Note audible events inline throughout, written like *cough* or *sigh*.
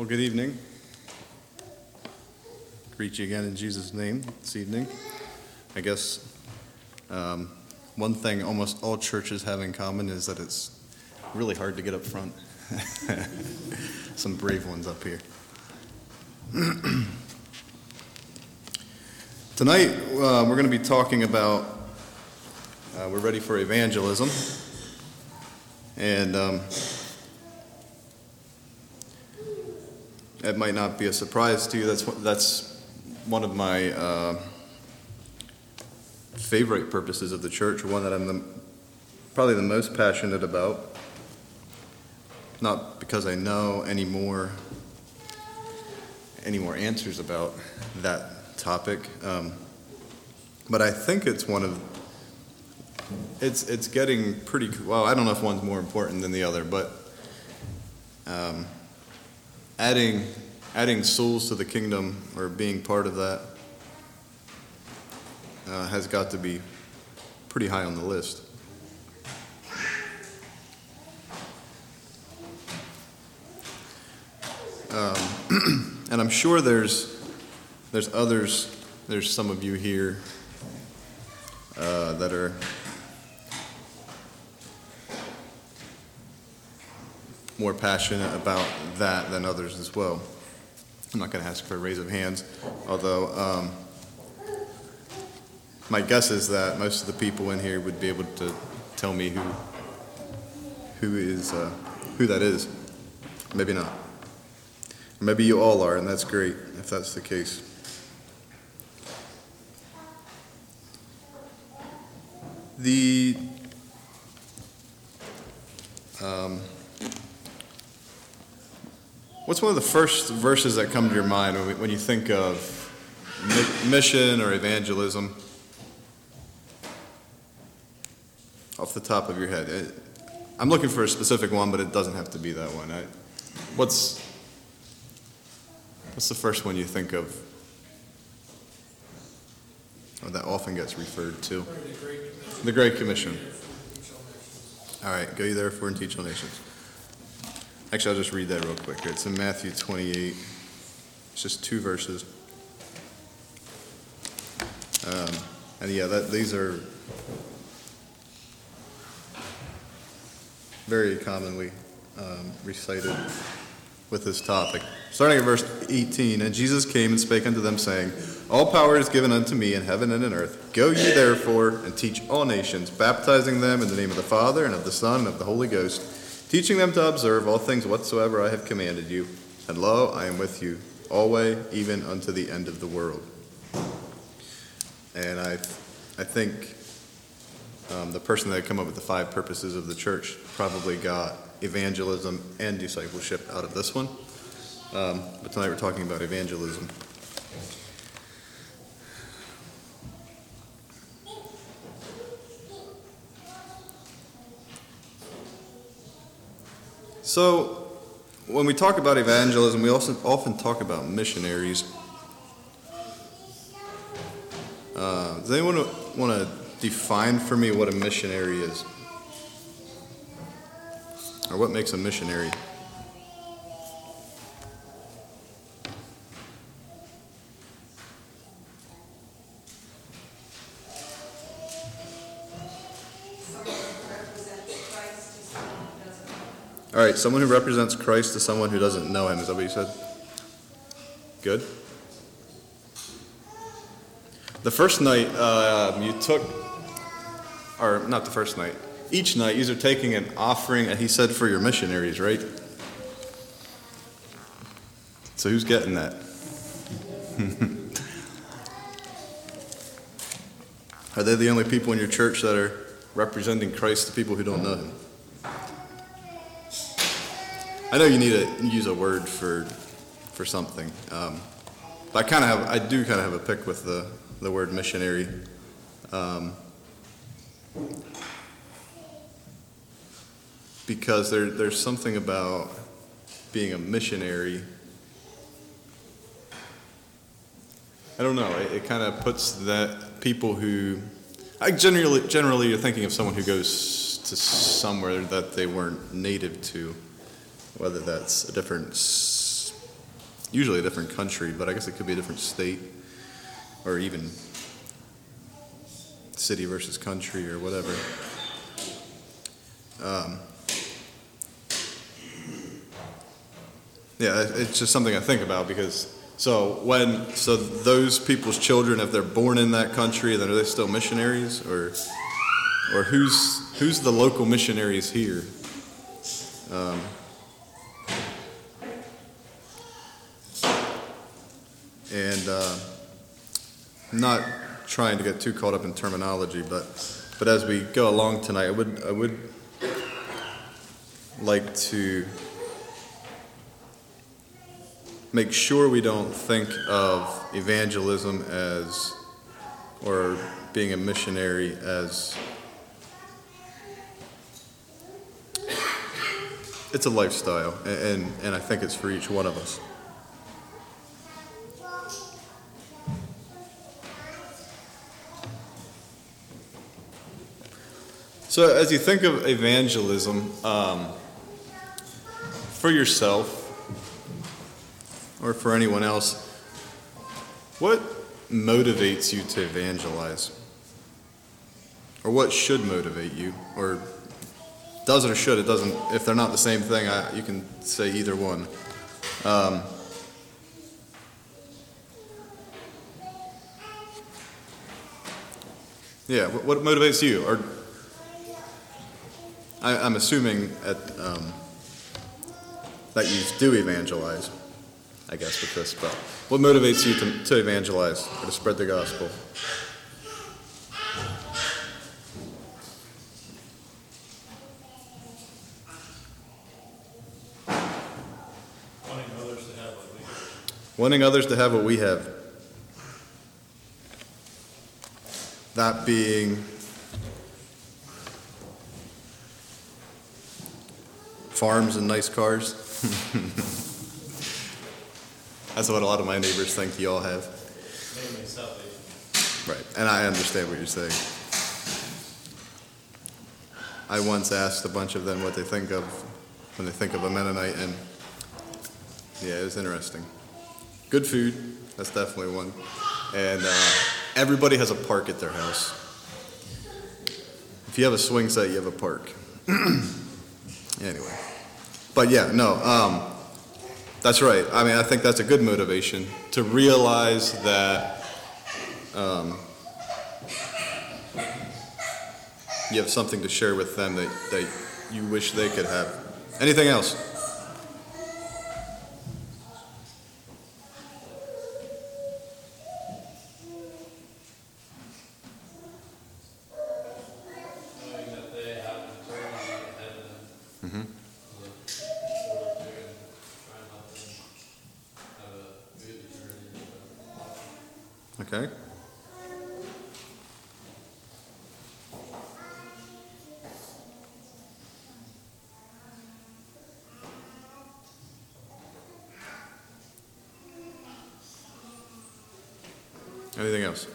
Well, good evening. Greet you again in Jesus' name this evening. I guess um, one thing almost all churches have in common is that it's really hard to get up front. *laughs* Some brave ones up here. *clears throat* Tonight, uh, we're going to be talking about, uh, we're ready for evangelism. And um, it might not be a surprise to you. That's, that's one of my uh, favorite purposes of the church, one that I'm the, probably the most passionate about. Not because I know any more, any more answers about that topic, um, but I think it's one of it's it's getting pretty well. I don't know if one's more important than the other, but um, adding adding souls to the kingdom or being part of that uh, has got to be pretty high on the list. Um, *clears throat* and I'm sure there's there's others. There's some of you here uh, that are more passionate about that than others as well. I'm not going to ask for a raise of hands, although um, my guess is that most of the people in here would be able to tell me who who is uh, who that is. Maybe not. Maybe you all are, and that's great if that's the case. The um, What's one of the first verses that come to your mind when, we, when you think of mi- mission or evangelism? Off the top of your head. It- I'm looking for a specific one, but it doesn't have to be that one. I, what's, what's the first one you think of? That often gets referred to? The Great Commission. All right, go ye therefore and teach all nations. Actually, I'll just read that real quick. It's in Matthew 28. It's just two verses. Um, and yeah, that, these are very commonly um, recited with this topic. Starting at verse 18, and Jesus came and spake unto them, saying, All power is given unto me in heaven and in earth. Go ye therefore and teach all nations, baptizing them in the name of the Father and of the Son and of the Holy Ghost teaching them to observe all things whatsoever I have commanded you. And lo, I am with you always, even unto the end of the world. And I, I think um, the person that had come up with the five purposes of the church probably got evangelism and discipleship out of this one. Um, but tonight we're talking about evangelism. So, when we talk about evangelism, we also often talk about missionaries. Uh, does anyone want to define for me what a missionary is? Or what makes a missionary? All right, someone who represents Christ to someone who doesn't know him. Is that what you said? Good. The first night uh, you took, or not the first night, each night you are taking an offering, and he said for your missionaries, right? So who's getting that? *laughs* are they the only people in your church that are representing Christ to people who don't know him? I know you need to use a word for for something, um, but I kind of have I do kind of have a pick with the the word missionary. Um, because there, there's something about being a missionary. I don't know. It, it kind of puts that people who, I generally generally you're thinking of someone who goes to somewhere that they weren't native to, whether that's a different usually a different country, but I guess it could be a different state or even city versus country or whatever. Um, yeah, it's just something I think about because so when so those people's children, if they're born in that country, then are they still missionaries or or who's who's the local missionaries here? Um, and uh, not trying to get too caught up in terminology, but but as we go along tonight, I would I would like to make sure we don't think of evangelism as or being a missionary as it's a lifestyle a- and and I think it's for each one of us. So, as you think of evangelism, um, for yourself or for anyone else, what motivates you to evangelize? Or what should motivate you? Or does or should? It doesn't. If they're not the same thing, I, you can say either one. Um, yeah, what, what motivates you? Or I, I'm assuming at, um, that you do evangelize, I guess, with this, but what motivates you to, to evangelize or to spread the gospel? wanting others to have what we have. Wanting others to have what we have. That being farms and nice cars. *laughs* That's what a lot of my neighbors think you all have. Right, and I understand what you're saying. I once asked a bunch of them what they think of when they think of a Mennonite, and yeah, it was interesting. Good food, that's definitely one. And uh, everybody has a park at their house. If you have a swing set, you have a park. *clears throat* anyway, but yeah, no, um, that's right. I mean, I think that's a good motivation to realize that um, you have something to share with them that, that you wish they could have. Anything else? Knowing that they have an eternity ahead of them. Mhm. So, forward to and try and help them have a good eternity. Okay. Anything else?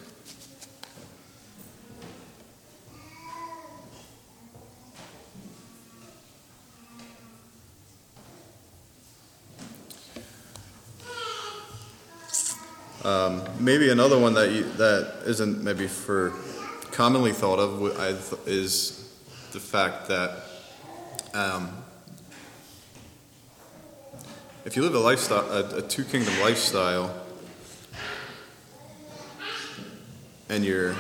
Um, maybe another one that you, that isn't maybe for commonly thought of is the fact that um, if you live a lifestyle, a, a two kingdom lifestyle, and you're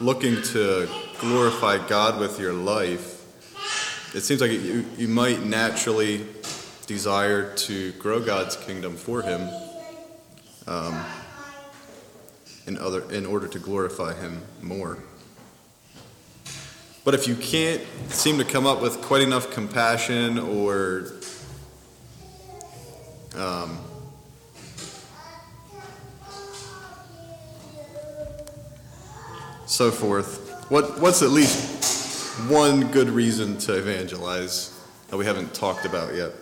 looking to glorify God with your life, it seems like you, you might naturally desire to grow God's kingdom for Him um, in, other, in order to glorify Him more. But if you can't seem to come up with quite enough compassion or um, so forth, what, what's at least one good reason to evangelize that we haven't talked about yet?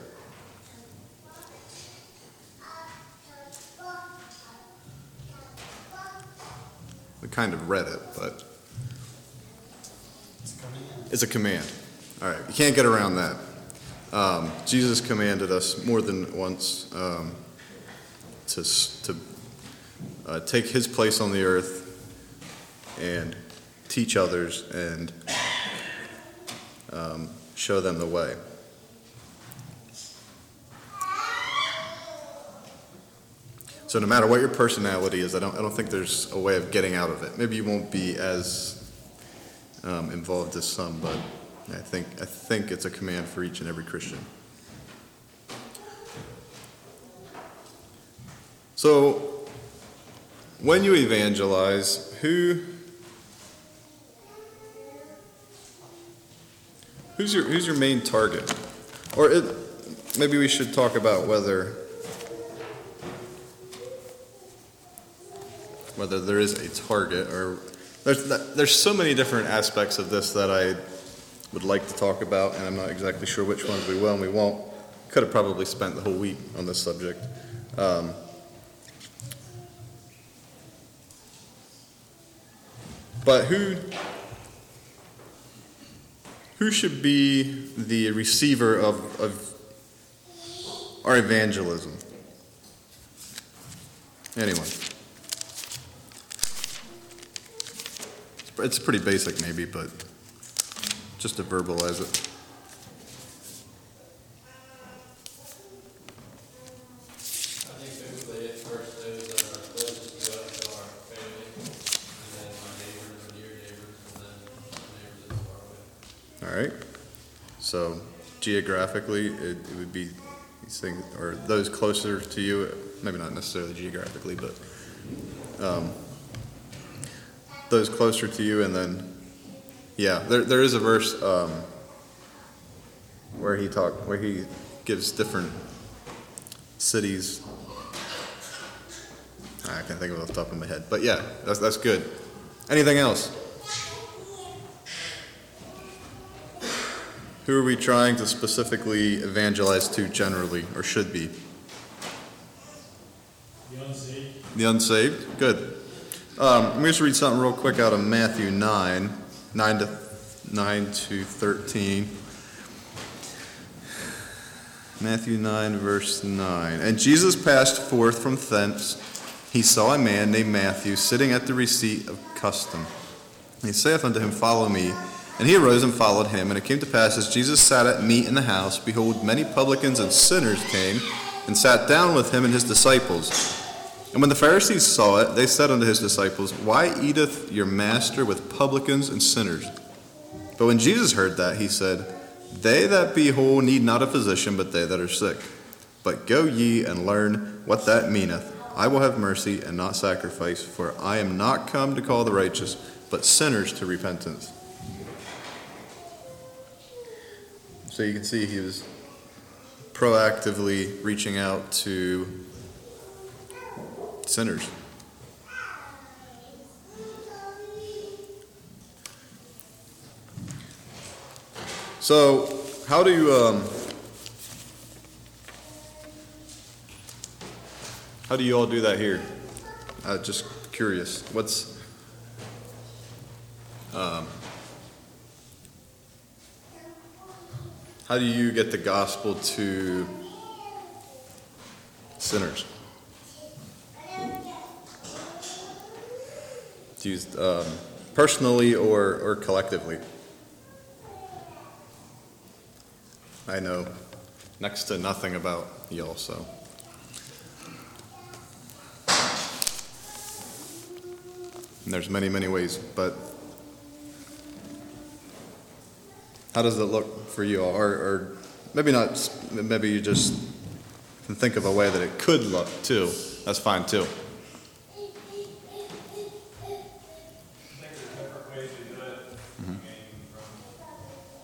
Kind of read it, but it's a command. All right, you can't get around that. Um, Jesus commanded us more than once um, to, to uh, take his place on the earth and teach others and um, show them the way. So no matter what your personality is, I don't, I don't think there's a way of getting out of it. Maybe you won't be as um, involved as some, but I think, I think it's a command for each and every Christian. So, when you evangelize, who who's your who's your main target? Or it, maybe we should talk about whether whether there is a target or there's there's so many different aspects of this that I would like to talk about, and I'm not exactly sure which ones we will and we won't. Could have probably spent the whole week on this subject. Um, But who who should be the receiver of, of our evangelism? Anyone? It's pretty basic, maybe, but just to verbalize it. All right. So geographically, it, it would be these things, or those closer to you, maybe not necessarily geographically, but um, those closer to you, and then, yeah, there, there is a verse um, where he talk, where he gives different cities. I can't think of it off the top of my head, but yeah, that's that's good. Anything else? Who are we trying to specifically evangelize to generally, or should be? The unsaved, The unsaved? Good. Um, let me just read something real quick out of Matthew 9, 9 to, 9 to 13. Matthew 9, verse 9. And Jesus passed forth from thence. He saw a man named Matthew sitting at the receipt of custom. He saith unto him, Follow me. And he arose and followed him. And it came to pass, as Jesus sat at meat in the house, behold, many publicans and sinners came and sat down with him and his disciples. And when the Pharisees saw it, they said unto his disciples, Why eateth your master with publicans and sinners? But when Jesus heard that, he said, They that be whole need not a physician, but they that are sick. But go ye and learn what that meaneth. I will have mercy and not sacrifice, for I am not come to call the righteous, but sinners to repentance. So you can see he was proactively reaching out to sinners. So, how do you, um, how do you all do that here? Uh, just curious. What's, um, how do you get the gospel to sinners? You, um, personally or, or collectively? I know next to nothing about y'all, so. And there's many, many ways, but how does it look for you all? Or, or maybe not, maybe you just can think of a way that it could look too. That's fine too. I think there's different ways to do it. I mean, from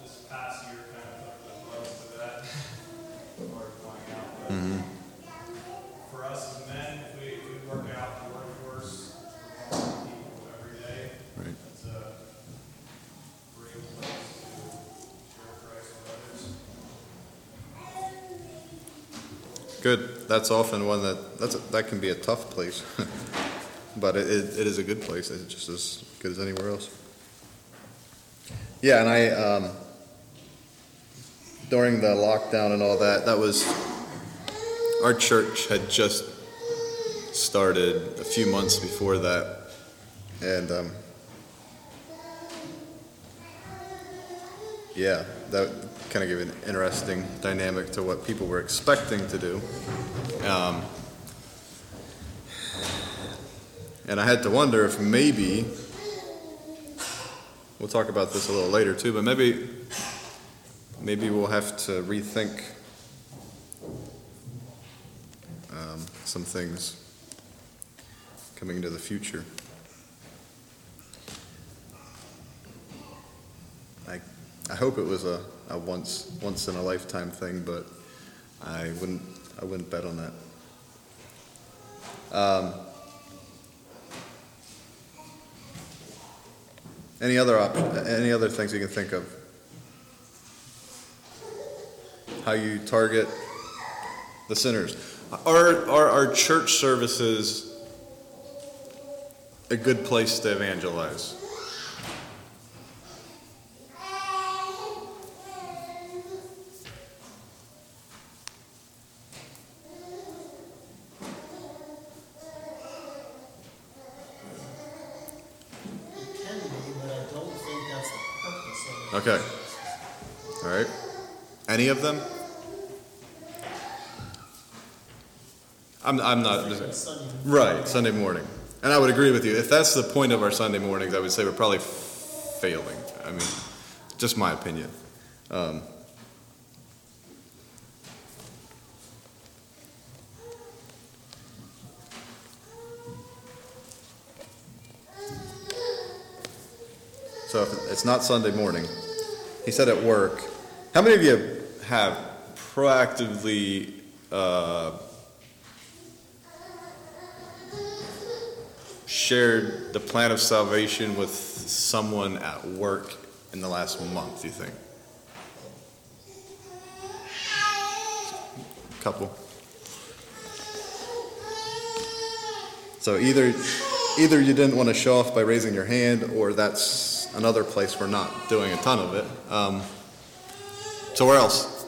this past year, kind of took the most of that, or going out. But For us as men, if we, if we work out the workforce, we're calling people every day. Right. It's a great place to share Christ with others. Good. That's often one that that's a, that can be a tough place, *laughs* but it, it, it is a good place. It's just as good as anywhere else. Yeah, and I um, during the lockdown and all that, that was our church had just started a few months before that, and um, yeah, that kind of gave an interesting dynamic to what people were expecting to do. Um, and I had to wonder if maybe we'll talk about this a little later too, but maybe maybe we'll have to rethink um, some things coming into the future. I, I hope it was a, a once, once in a lifetime thing, but I wouldn't, I wouldn't bet on that. Um, any other op, any other things you can think of? How you target the sinners? Are, are our church services a good place to evangelize? It can be, but I don't think that's the purpose of it. Okay. All right. Any of them? I'm, I'm not. Sunday Right, Sunday morning. And I would agree with you. If that's the point of our Sunday mornings, I would say we're probably failing. I mean, just my opinion. Um, so if it's not Sunday morning, he said at work. How many of you have proactively uh, shared the plan of salvation with someone at work in the last month, do you think? Couple. So either, either you didn't want to show off by raising your hand, or that's another place we're not doing a ton of it. Um, so where else?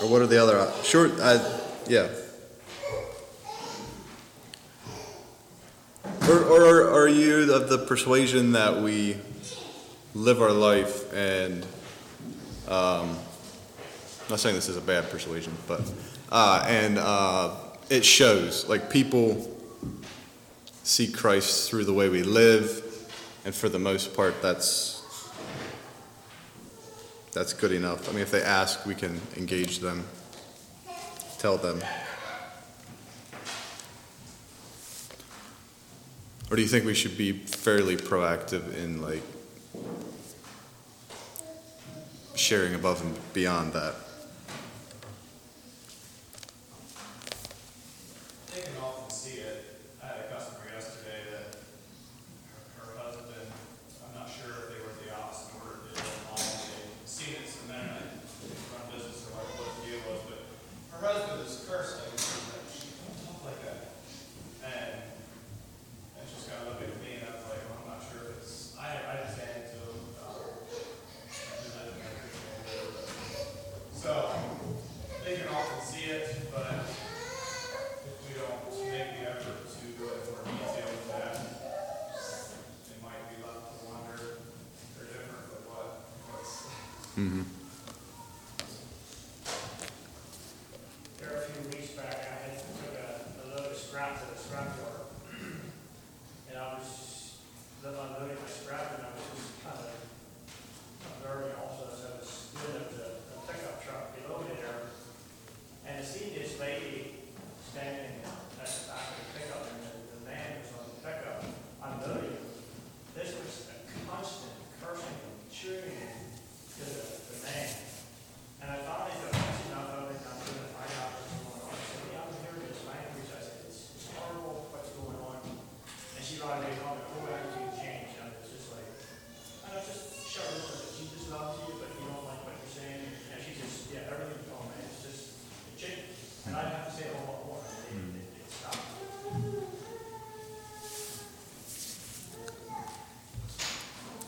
Or what are the other, op- sure, I, yeah. Or, or are you of the persuasion that we live our life and, um, I'm not saying this is a bad persuasion, but, uh, and, uh, it shows, like people see Christ through the way we live, and for the most part, that's, that's good enough. I mean, if they ask, we can engage them, tell them. Or do you think we should be fairly proactive in like sharing above and beyond that?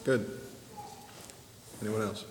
Good. Anyone else?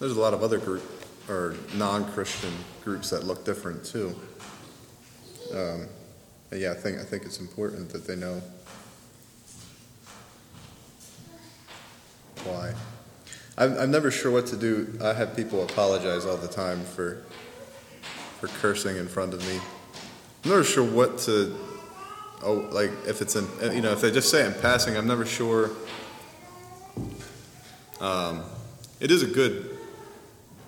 There's a lot of other group, or non-Christian groups that look different too. Um, yeah, I think, I think it's important that they know why. I'm, I'm never sure what to do. I have people apologize all the time for, for cursing in front of me. I'm never sure what to, oh, like, if it's in, you know, if they just say in passing, I'm never sure. Um, it is a good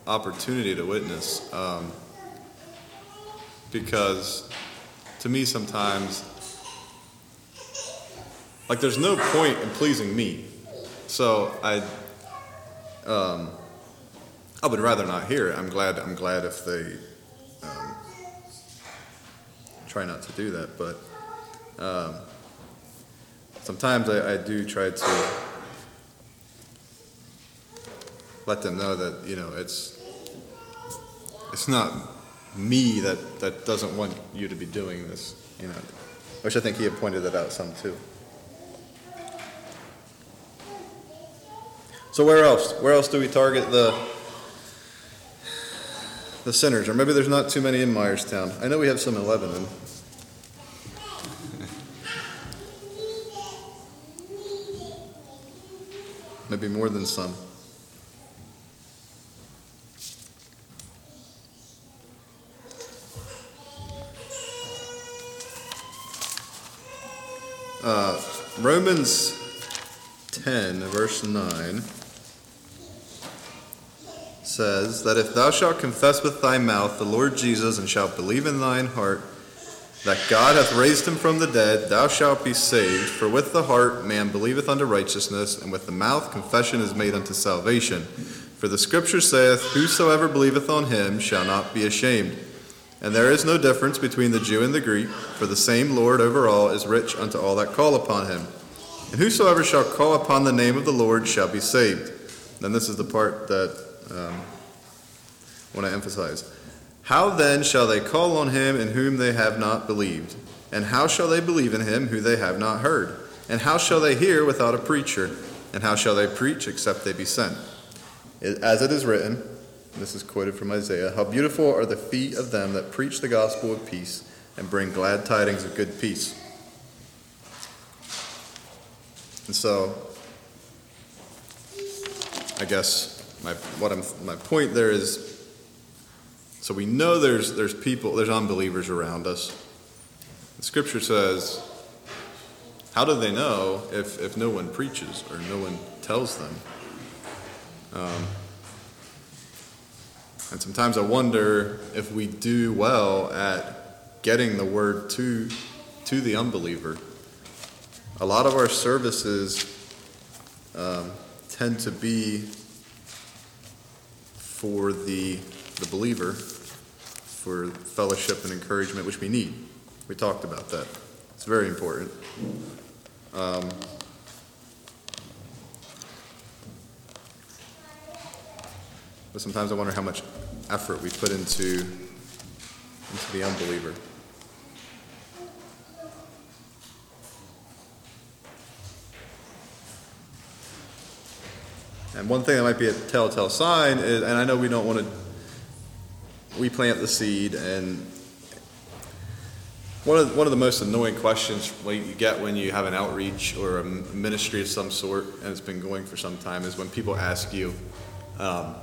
opportunity to witness, um, because to me sometimes, like, there's no point in pleasing me. So I, um, I would rather not hear it. I'm glad. I'm glad if they um, try not to do that. But um, sometimes I, I do try to let them know that you know it's it's not me that that doesn't want you to be doing this. You know, which I think he had pointed that out some too. So where else? Where else do we target the the sinners? Or maybe there's not too many in Myerstown. I know we have some in Lebanon. *laughs* maybe more than some. Uh, Romans 10, verse 9 says that if thou shalt confess with thy mouth the Lord Jesus and shalt believe in thine heart that God hath raised him from the dead, thou shalt be saved. For with the heart man believeth unto righteousness, and with the mouth confession is made unto salvation. For the scripture saith, Whosoever believeth on him shall not be ashamed. And there is no difference between the Jew and the Greek, for the same Lord over all is rich unto all that call upon him. And whosoever shall call upon the name of the Lord shall be saved. Then this is the part that um, I want to emphasize. How then shall they call on him in whom they have not believed? And how shall they believe in him who they have not heard? And how shall they hear without a preacher? And how shall they preach except they be sent? As it is written, this is quoted from Isaiah How beautiful are the feet of them that preach the gospel of peace and bring glad tidings of good peace. And so, I guess my what I'm my point there is. So we know there's there's people there's unbelievers around us. The Scripture says, how do they know if if no one preaches or no one tells them? Um, and sometimes I wonder if we do well at getting the word to to the unbeliever a lot of our services um, tend to be for the, the believer, for fellowship and encouragement, which we need. We talked about that. It's very important. Um, but sometimes I wonder how much effort we put into, into the unbeliever. And one thing that might be a telltale sign is, and I know we don't want to, we plant the seed, and one of, one of the most annoying questions you get when you have an outreach or a ministry of some sort, and it's been going for some time, is when people ask you um,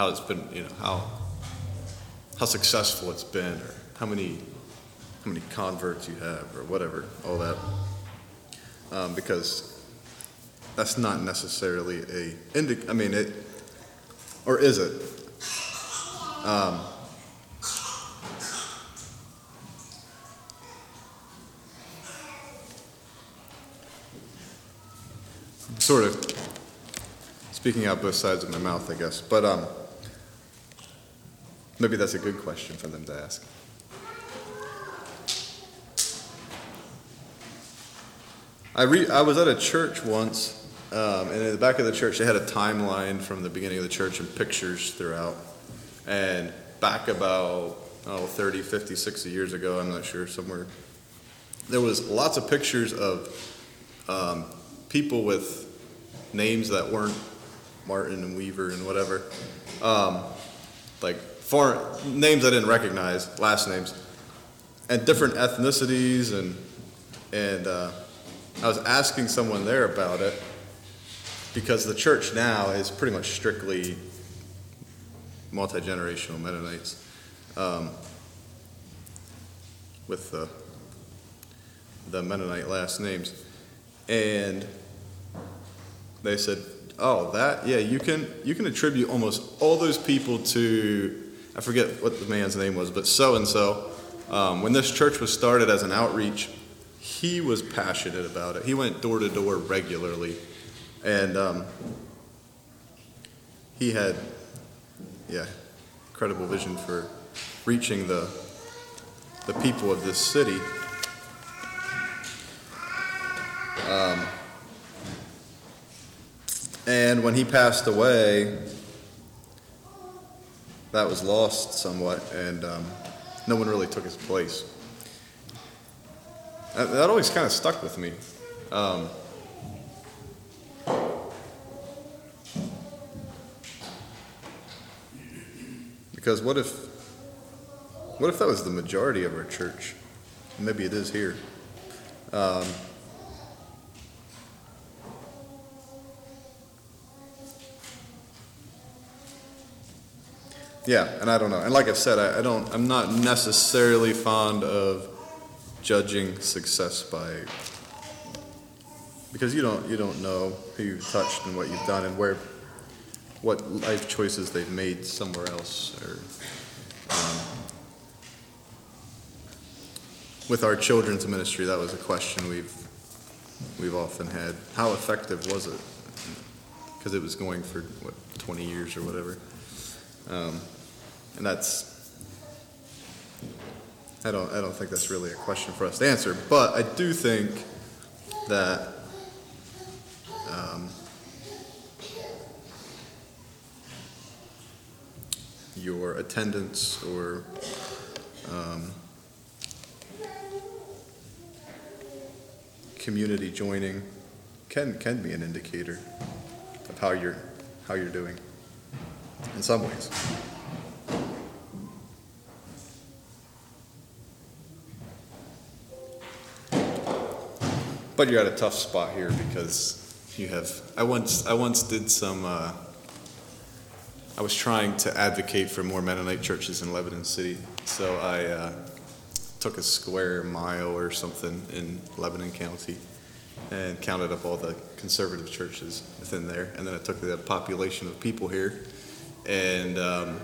how it's been, you know, how how successful it's been, or how many how many converts you have, or whatever, all that, um, because that's not necessarily a indic. I mean it, or is it? Um, sort of speaking out both sides of my mouth, I guess. But um, maybe that's a good question for them to ask. I re- I was at a church once, um, and in the back of the church they had a timeline from the beginning of the church and pictures throughout. And back about oh 30, 50, 60 years ago, I'm not sure, somewhere there was lots of pictures of um, people with names that weren't Martin and Weaver and whatever. Um, like foreign names I didn't recognize, last names, and different ethnicities and and uh, I was asking someone there about it because the church now is pretty much strictly multi generational Mennonites um, with the the Mennonite last names, and they said, "Oh, that yeah, you can you can attribute almost all those people to I forget what the man's name was, but so and so. When this church was started as an outreach, he was passionate about it. He went door to door regularly, and um, he had yeah, incredible vision for reaching the the people of this city. Um, and when he passed away, that was lost somewhat, and um, no one really took his place. That, that always kind of stuck with me. Um, because what if, what if that was the majority of our church? Maybe it is here. Um, Yeah, and I don't know. And like I've said, I, I don't. I'm not necessarily fond of judging success by because you don't you don't know who you've touched and what you've done and where what life choices they've made somewhere else or um, with our children's ministry that was a question we've we've often had how effective was it because it was going for what 20 years or whatever um, and that's I don't I don't think that's really a question for us to answer, but I do think that um, your attendance or um, community joining can can be an indicator of how you're how you're doing in some ways. But you're at a tough spot here because you have. I once I once did some. Uh, I was trying to advocate for more Mennonite churches in Lebanon City, so I uh, took a square mile or something in Lebanon County and counted up all the conservative churches within there, and then I took the population of people here, and um,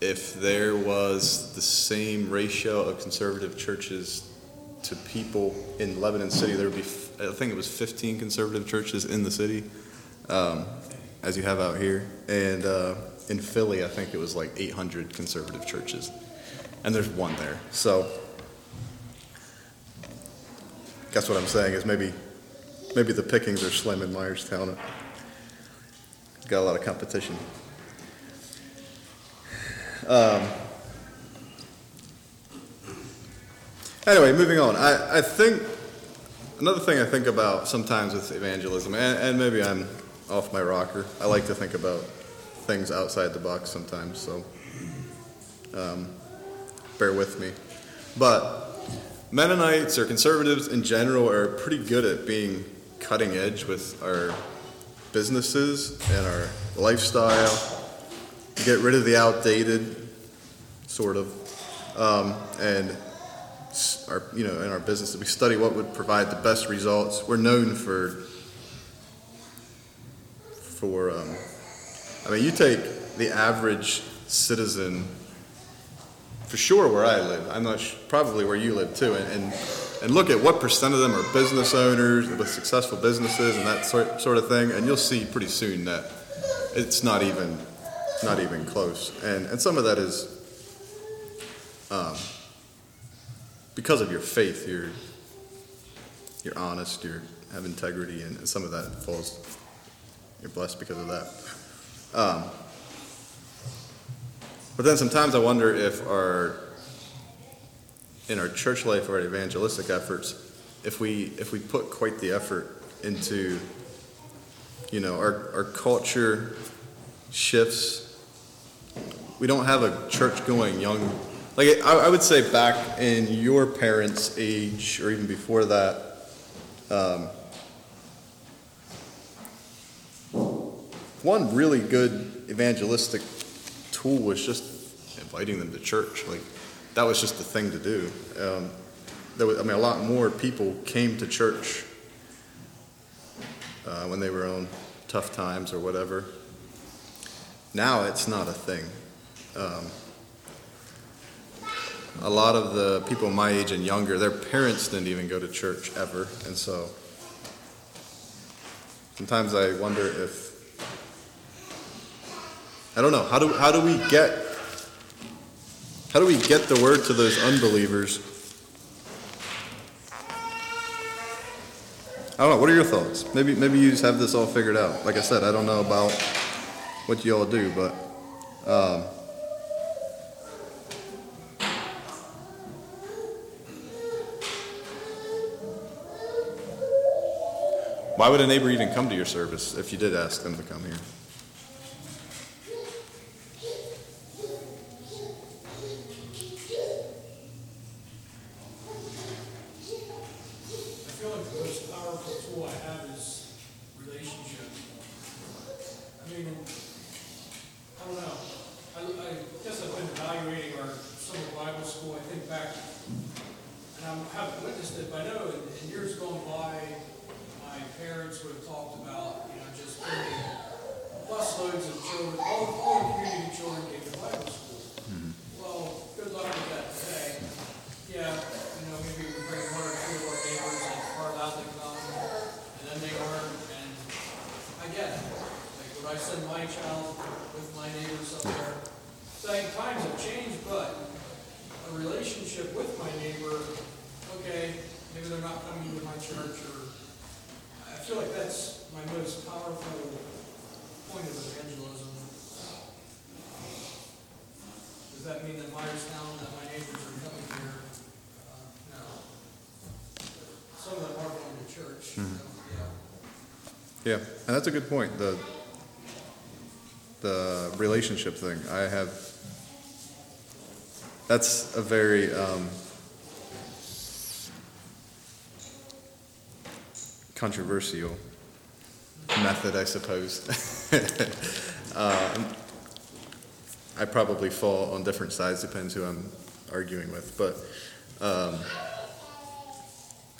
if there was the same ratio of conservative churches to people in Lebanon City, there would be, I think it was 15 conservative churches in the city, um, as you have out here. And uh, in Philly, I think it was like 800 conservative churches. And there's one there. So, guess what I'm saying is maybe, maybe the pickings are slim in Myerstown. Got a lot of competition. Um, Anyway, moving on. I, I think another thing I think about sometimes with evangelism, and, and maybe I'm off my rocker. I like to think about things outside the box sometimes, so um, bear with me. But Mennonites or conservatives in general are pretty good at being cutting edge with our businesses and our lifestyle. Get rid of the outdated, sort of, um, and our, you know, in our business, we study what would provide the best results. We're known for, for, um, I mean, you take the average citizen, for sure where I live, I'm not, sh- probably where you live too, and, and, and look at what percent of them are business owners with successful businesses and that sort, sort of thing, and you'll see pretty soon that it's not even, not even close. And, and some of that is, um, because of your faith, you're you're honest, you have integrity, and, and some of that falls. You're blessed because of that. Um, but then sometimes I wonder if our in our church life or our evangelistic efforts, if we if we put quite the effort into you know, our, our culture shifts. We don't have a church going young, like, I, I would say back in your parents' age, or even before that, um, one really good evangelistic tool was just inviting them to church. Like, that was just the thing to do. Um, there was, I mean, a lot more people came to church uh, when they were on tough times or whatever. Now it's not a thing. Um, a lot of the people my age and younger, their parents didn't even go to church ever, and so sometimes I wonder if I don't know how do how do we get how do we get the word to those unbelievers? I don't know. What are your thoughts? Maybe maybe you just have this all figured out. Like I said, I don't know about what you all do, but um, why would a neighbor even come to your service if you did ask them to come here? I feel like the most powerful tool I have is relationship. I mean, I don't know. I, I guess I've been evaluating our summer Bible school. I think back, and I haven't witnessed it, but I know in, in years gone by, my parents would have talked about, you know, just bringing busloads of children, all, all the community children came to Bible school. Well, good luck with that today. Yeah, you know, maybe we bring one or two of our neighbors and are allowed to come, and then they learn, and I get it. Like, would I send my child with my neighbors up there? Saying times have changed, but a relationship with my neighbor, okay, maybe they're not coming to my church, or, I feel like that's my most powerful point of evangelism. Does that mean that Myerstown, that my neighbors are coming here? Uh, No. Some of them are going to church, know, yeah. Yeah, and that's a good point. The the relationship thing. I have. That's a very um, controversial method, I suppose. *laughs* um, I probably fall on different sides, depends who I'm arguing with. But um,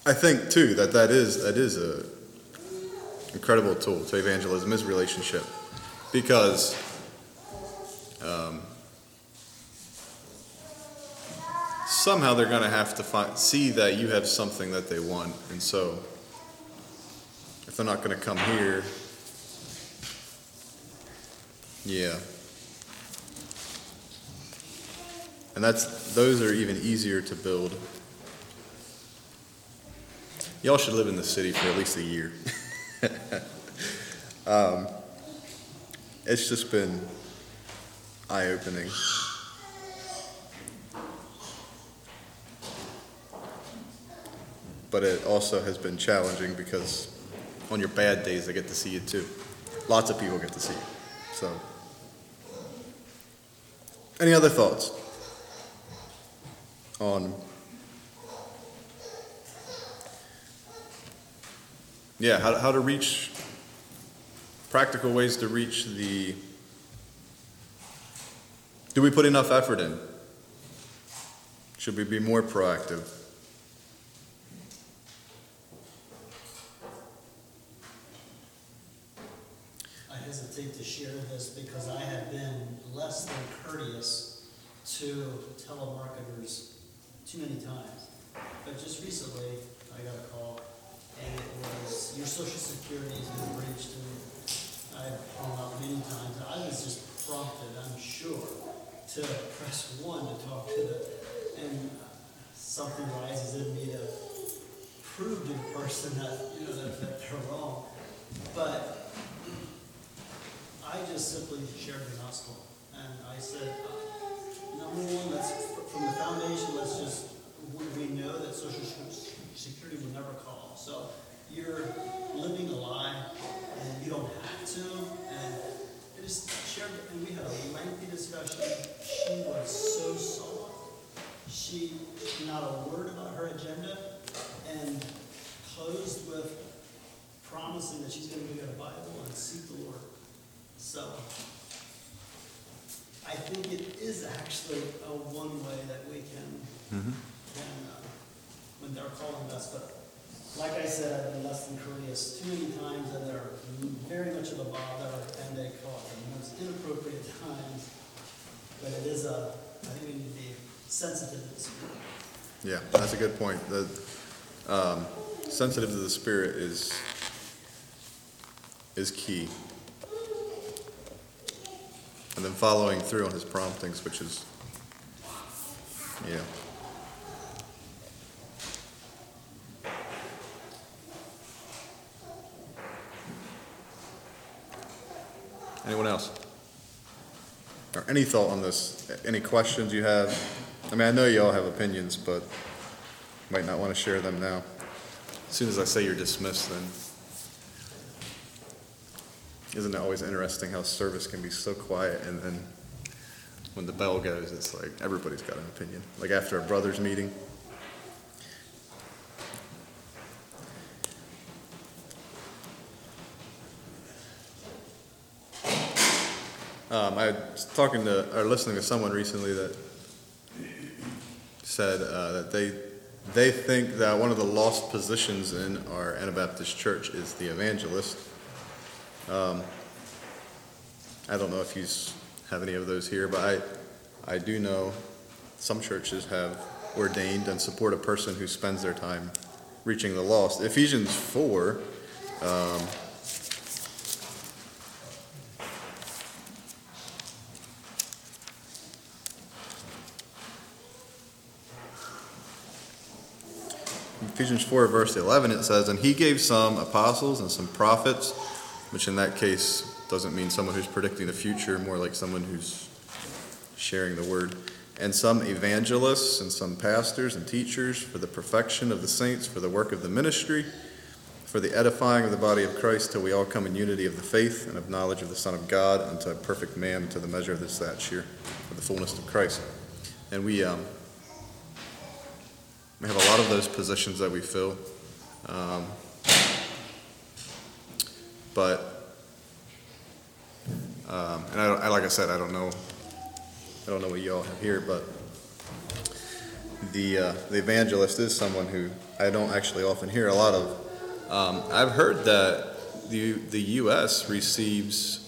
I think too that that is that is a incredible tool to evangelism is relationship because um, somehow they're going to have to find, see that you have something that they want and so if they're not going to come here yeah. And that's those are even easier to build. Y'all should live in the city for at least a year. *laughs* Um, it's just been eye opening. But it also has been challenging because on your bad days, I get to see you too. Lots of people get to see you. So, any other thoughts on yeah how, how to reach practical ways to reach the do we put enough effort in should we be more proactive I this because I have been less than courteous to telemarketers too many times. But just recently, I got a call, and it was, your social security has been breached, and I've hung up many times. I was just prompted, I'm sure, to press one to talk to the, and something rises in me to prove to the person that, you know, that that they're wrong. But I just simply shared the gospel, and I said, uh, number one, let's, from the foundation, let's just, we, know that social Sec- security will never call, so you're living a lie, and you don't have to, and it just shared, and we had a lengthy discussion. She was so soft. She, not a word about her agenda, and closed with promising that she's gonna go get a Bible and seek the Lord. So, I think it is actually a one way that we can, can, uh, when they're calling us, but like I said, I've been less than courteous too many times, and they're very much of a bother, and they call at the most inappropriate *laughs* times. But it is a, I think we need to be sensitive to this. Yeah, that's a good point. The, um, sensitive to the spirit is, is key. And then following through on his promptings, which is, yeah. Anyone else? Or any thought on this? Any questions you have? I mean, I know you all have opinions, but might not want to share them now. As soon as I say you're dismissed, then isn't it always interesting how service can be so quiet and then when the bell goes, it's like everybody's got an opinion. Like after a brothers meeting. Um, I was talking to or listening to someone recently that said uh, that they they think that one of the lost positions in our Anabaptist church is the evangelist. Um, I don't know if you s- have any of those here, but I I do know some churches have ordained and support a person who spends their time reaching the lost. Ephesians four. Um, Ephesians 4, verse 11, it says, And he gave some apostles and some prophets, which in that case doesn't mean someone who's predicting the future, more like someone who's sharing the word, and some evangelists and some pastors and teachers for the perfection of the saints, for the work of the ministry, for the edifying of the body of Christ, till we all come in unity of the faith and of knowledge of the Son of God, unto a perfect man, to the measure of the stature of the fullness of Christ. And we, um, we have a lot of those positions that we fill. Um, but, um, and I, I, like I said, I don't know, I don't know what y'all have here, but the, uh, the evangelist is someone who I don't actually often hear a lot of. Um, I've heard that the, the U.S. receives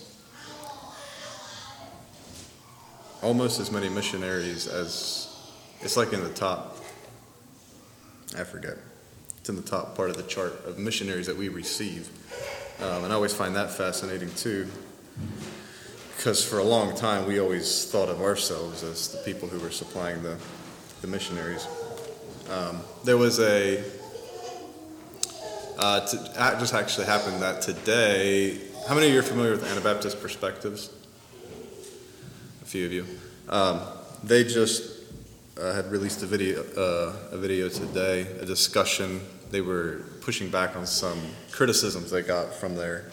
almost as many missionaries as, it's like in the top I forget. It's in the top part of the chart of missionaries that we receive. Um, and I always find that fascinating too, because for a long time we always thought of ourselves as the people who were supplying the, the missionaries. Um, there was a, uh, to, that just actually happened that today, how many of you are familiar with Anabaptist Perspectives? A few of you. Um, they just uh, had released a video, uh, a video today, a discussion. They were pushing back on some criticisms they got from their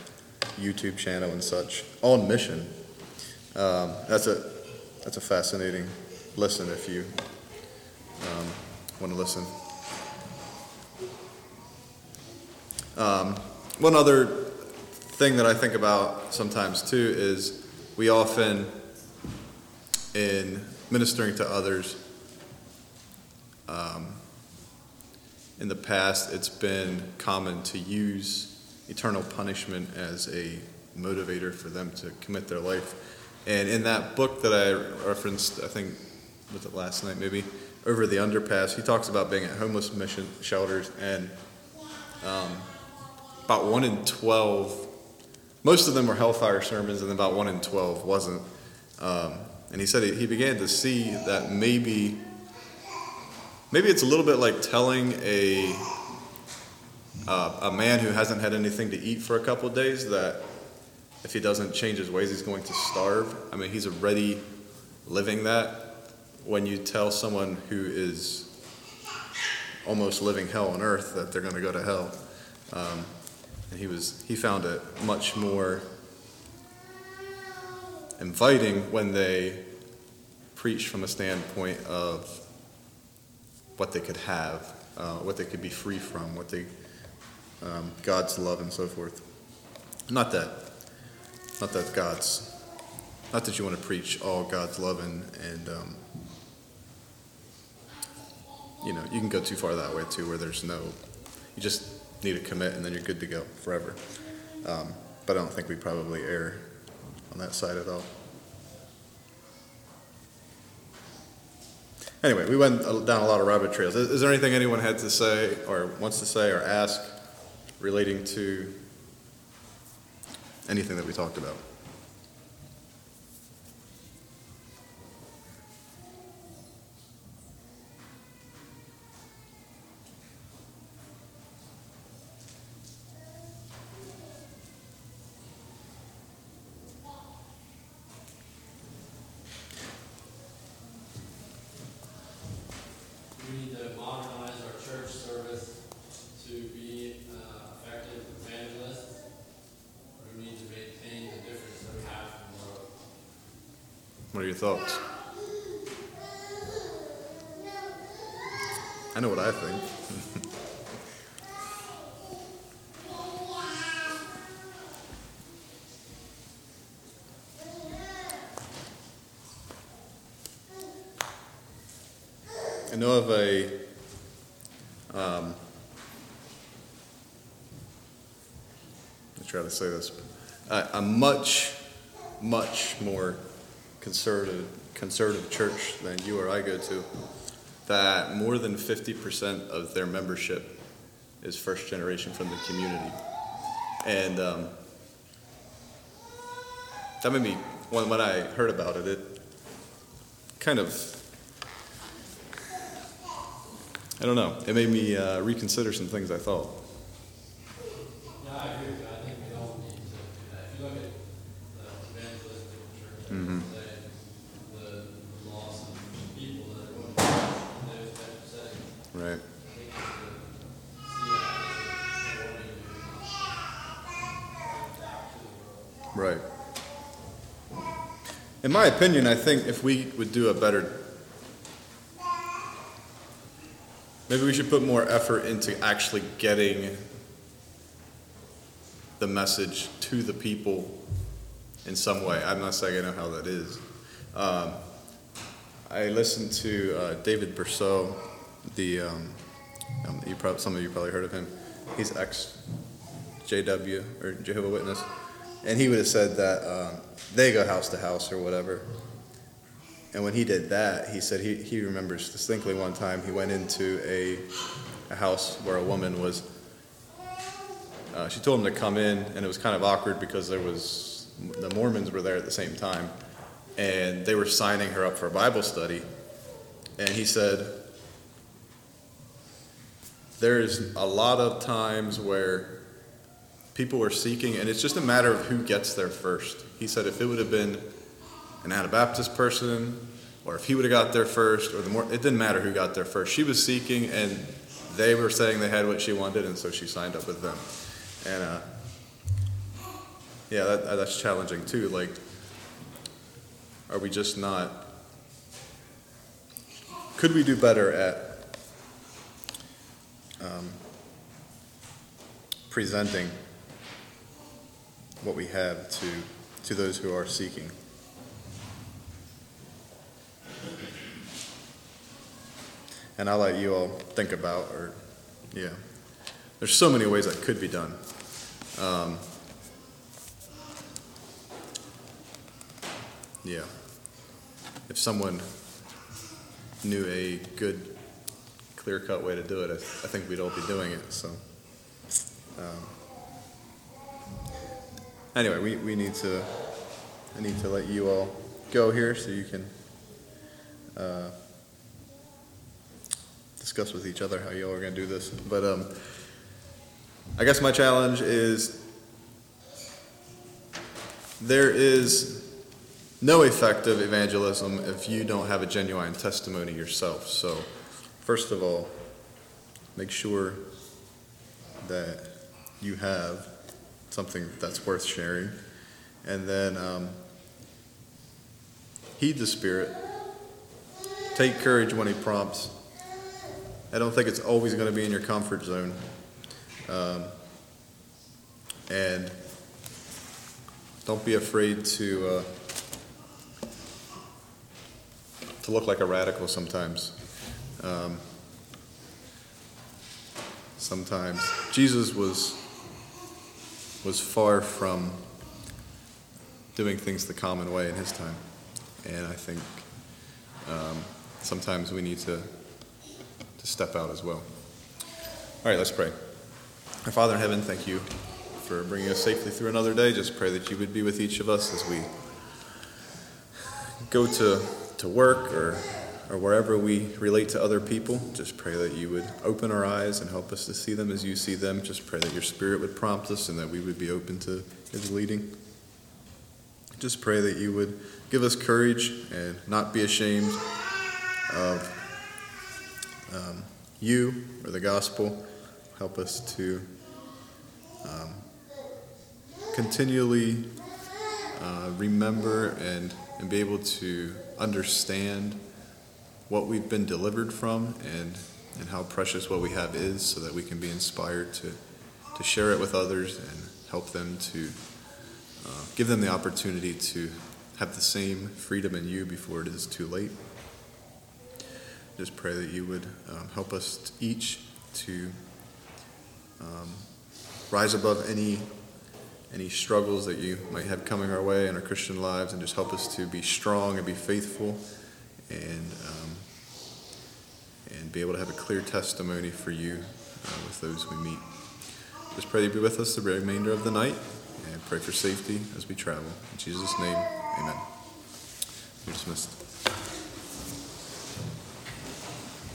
YouTube channel and such on mission. Um, that's a that's a fascinating listen if you um, want to listen. Um, one other thing that I think about sometimes too is we often, in ministering to others, um, in the past, it's been common to use eternal punishment as a motivator for them to commit their life. And in that book that I referenced, I think, was it last night maybe, over the underpass, he talks about being at homeless mission shelters and um, about one in 12, most of them were hellfire sermons, and about one in 12 wasn't. Um, and he said he, he began to see that maybe maybe it's a little bit like telling a uh, a man who hasn't had anything to eat for a couple of days that if he doesn't change his ways, he's going to starve. I mean, he's already living that. When you tell someone who is almost living hell on earth that they're going to go to hell, um, And he was, he found it much more inviting when they preached from a standpoint of what they could have, uh, what they could be free from, what they, um, God's love and so forth. Not that, not that God's, not that you want to preach all God's love and, um, you know, you can go too far that way too, where there's no, you just need to commit and then you're good to go forever. Um, but I don't think we probably err on that side at all. Anyway, we went down a lot of rabbit trails. Is there anything anyone had to say or wants to say or ask relating to anything that we talked about? We need to modernize our church service to be uh, effective evangelists. Or we need to maintain the difference that we have in the world. What are your thoughts? I know what I think. *laughs* I know of a, um, try to say this, a, a much, much more conservative, conservative church than you or I go to, that more than fifty percent of their membership is first generation from the community. And, um, that made me, when, when I heard about it, it kind of, I don't know, it made me uh, reconsider some things I thought. Yeah, I agree with you. I think we all need to do that. If you look at the evangelistic church Mhm. today, the the loss of people that are going to church in those type of settings, Right. I think it's to see that as a warning to go back to the world. Right. In my opinion, I think if we would do a better, maybe we should put more effort into actually getting the message to the people in some way. I'm not saying I know how that is. Um, I listened to uh, David Bercot, the um, um, you probably some of you probably heard of him. He's ex JW or Jehovah Witness, and he would have said that um, they go house to house or whatever. And when he did that, he said he, he remembers distinctly one time he went into a, a house where a woman was. Uh, she told him to come in, and it was kind of awkward because there was the Mormons were there at the same time, and they were signing her up for a Bible study. And he said, there's a lot of times where people are seeking, and it's just a matter of who gets there first. He said if it would have been an Anabaptist person, or if he would have got there first, or the more, it didn't matter who got there first. She was seeking, and they were saying they had what she wanted, and so she signed up with them. And uh, yeah, that, that's challenging too. Like, are we just not? Could we do better at um, presenting what we have to to those who are seeking? And I'll let you all think about, or yeah, there's so many ways that could be done. Um, yeah, if someone knew a good, clear-cut way to do it, I, I think we'd all be doing it. So, um, anyway, we, we need to. I need to let you all go here so you can uh, discuss with each other how you all are going to do this. But um, I guess my challenge is there is no effective evangelism if you don't have a genuine testimony yourself. So, first of all, make sure that you have something that's worth sharing. And then um, heed the Spirit. Take courage when He prompts. I don't think it's always going to be in your comfort zone. Um, and don't be afraid to uh, to look like a radical sometimes. Um, sometimes Jesus was was far from doing things the common way in his time, and I think um, sometimes we need to to step out as well. All right, let's pray. Our Father in heaven, thank you for bringing us safely through another day. Just pray that you would be with each of us as we go to, to work or, or wherever we relate to other people. Just pray that you would open our eyes and help us to see them as you see them. Just pray that your Spirit would prompt us and that we would be open to His leading. Just pray that you would give us courage and not be ashamed of um, you or the gospel. Help us to um, continually uh, remember and, and be able to understand what we've been delivered from and, and how precious what we have is so that we can be inspired to, to share it with others and help them to uh, give them the opportunity to have the same freedom in you before it is too late. Just pray that you would um, help us each to um, rise above any any struggles that you might have coming our way in our Christian lives, and just help us to be strong and be faithful, and um, and be able to have a clear testimony for you uh, with those we meet. Just pray to be with us the remainder of the night, and pray for safety as we travel. In Jesus' name, Amen. You're dismissed.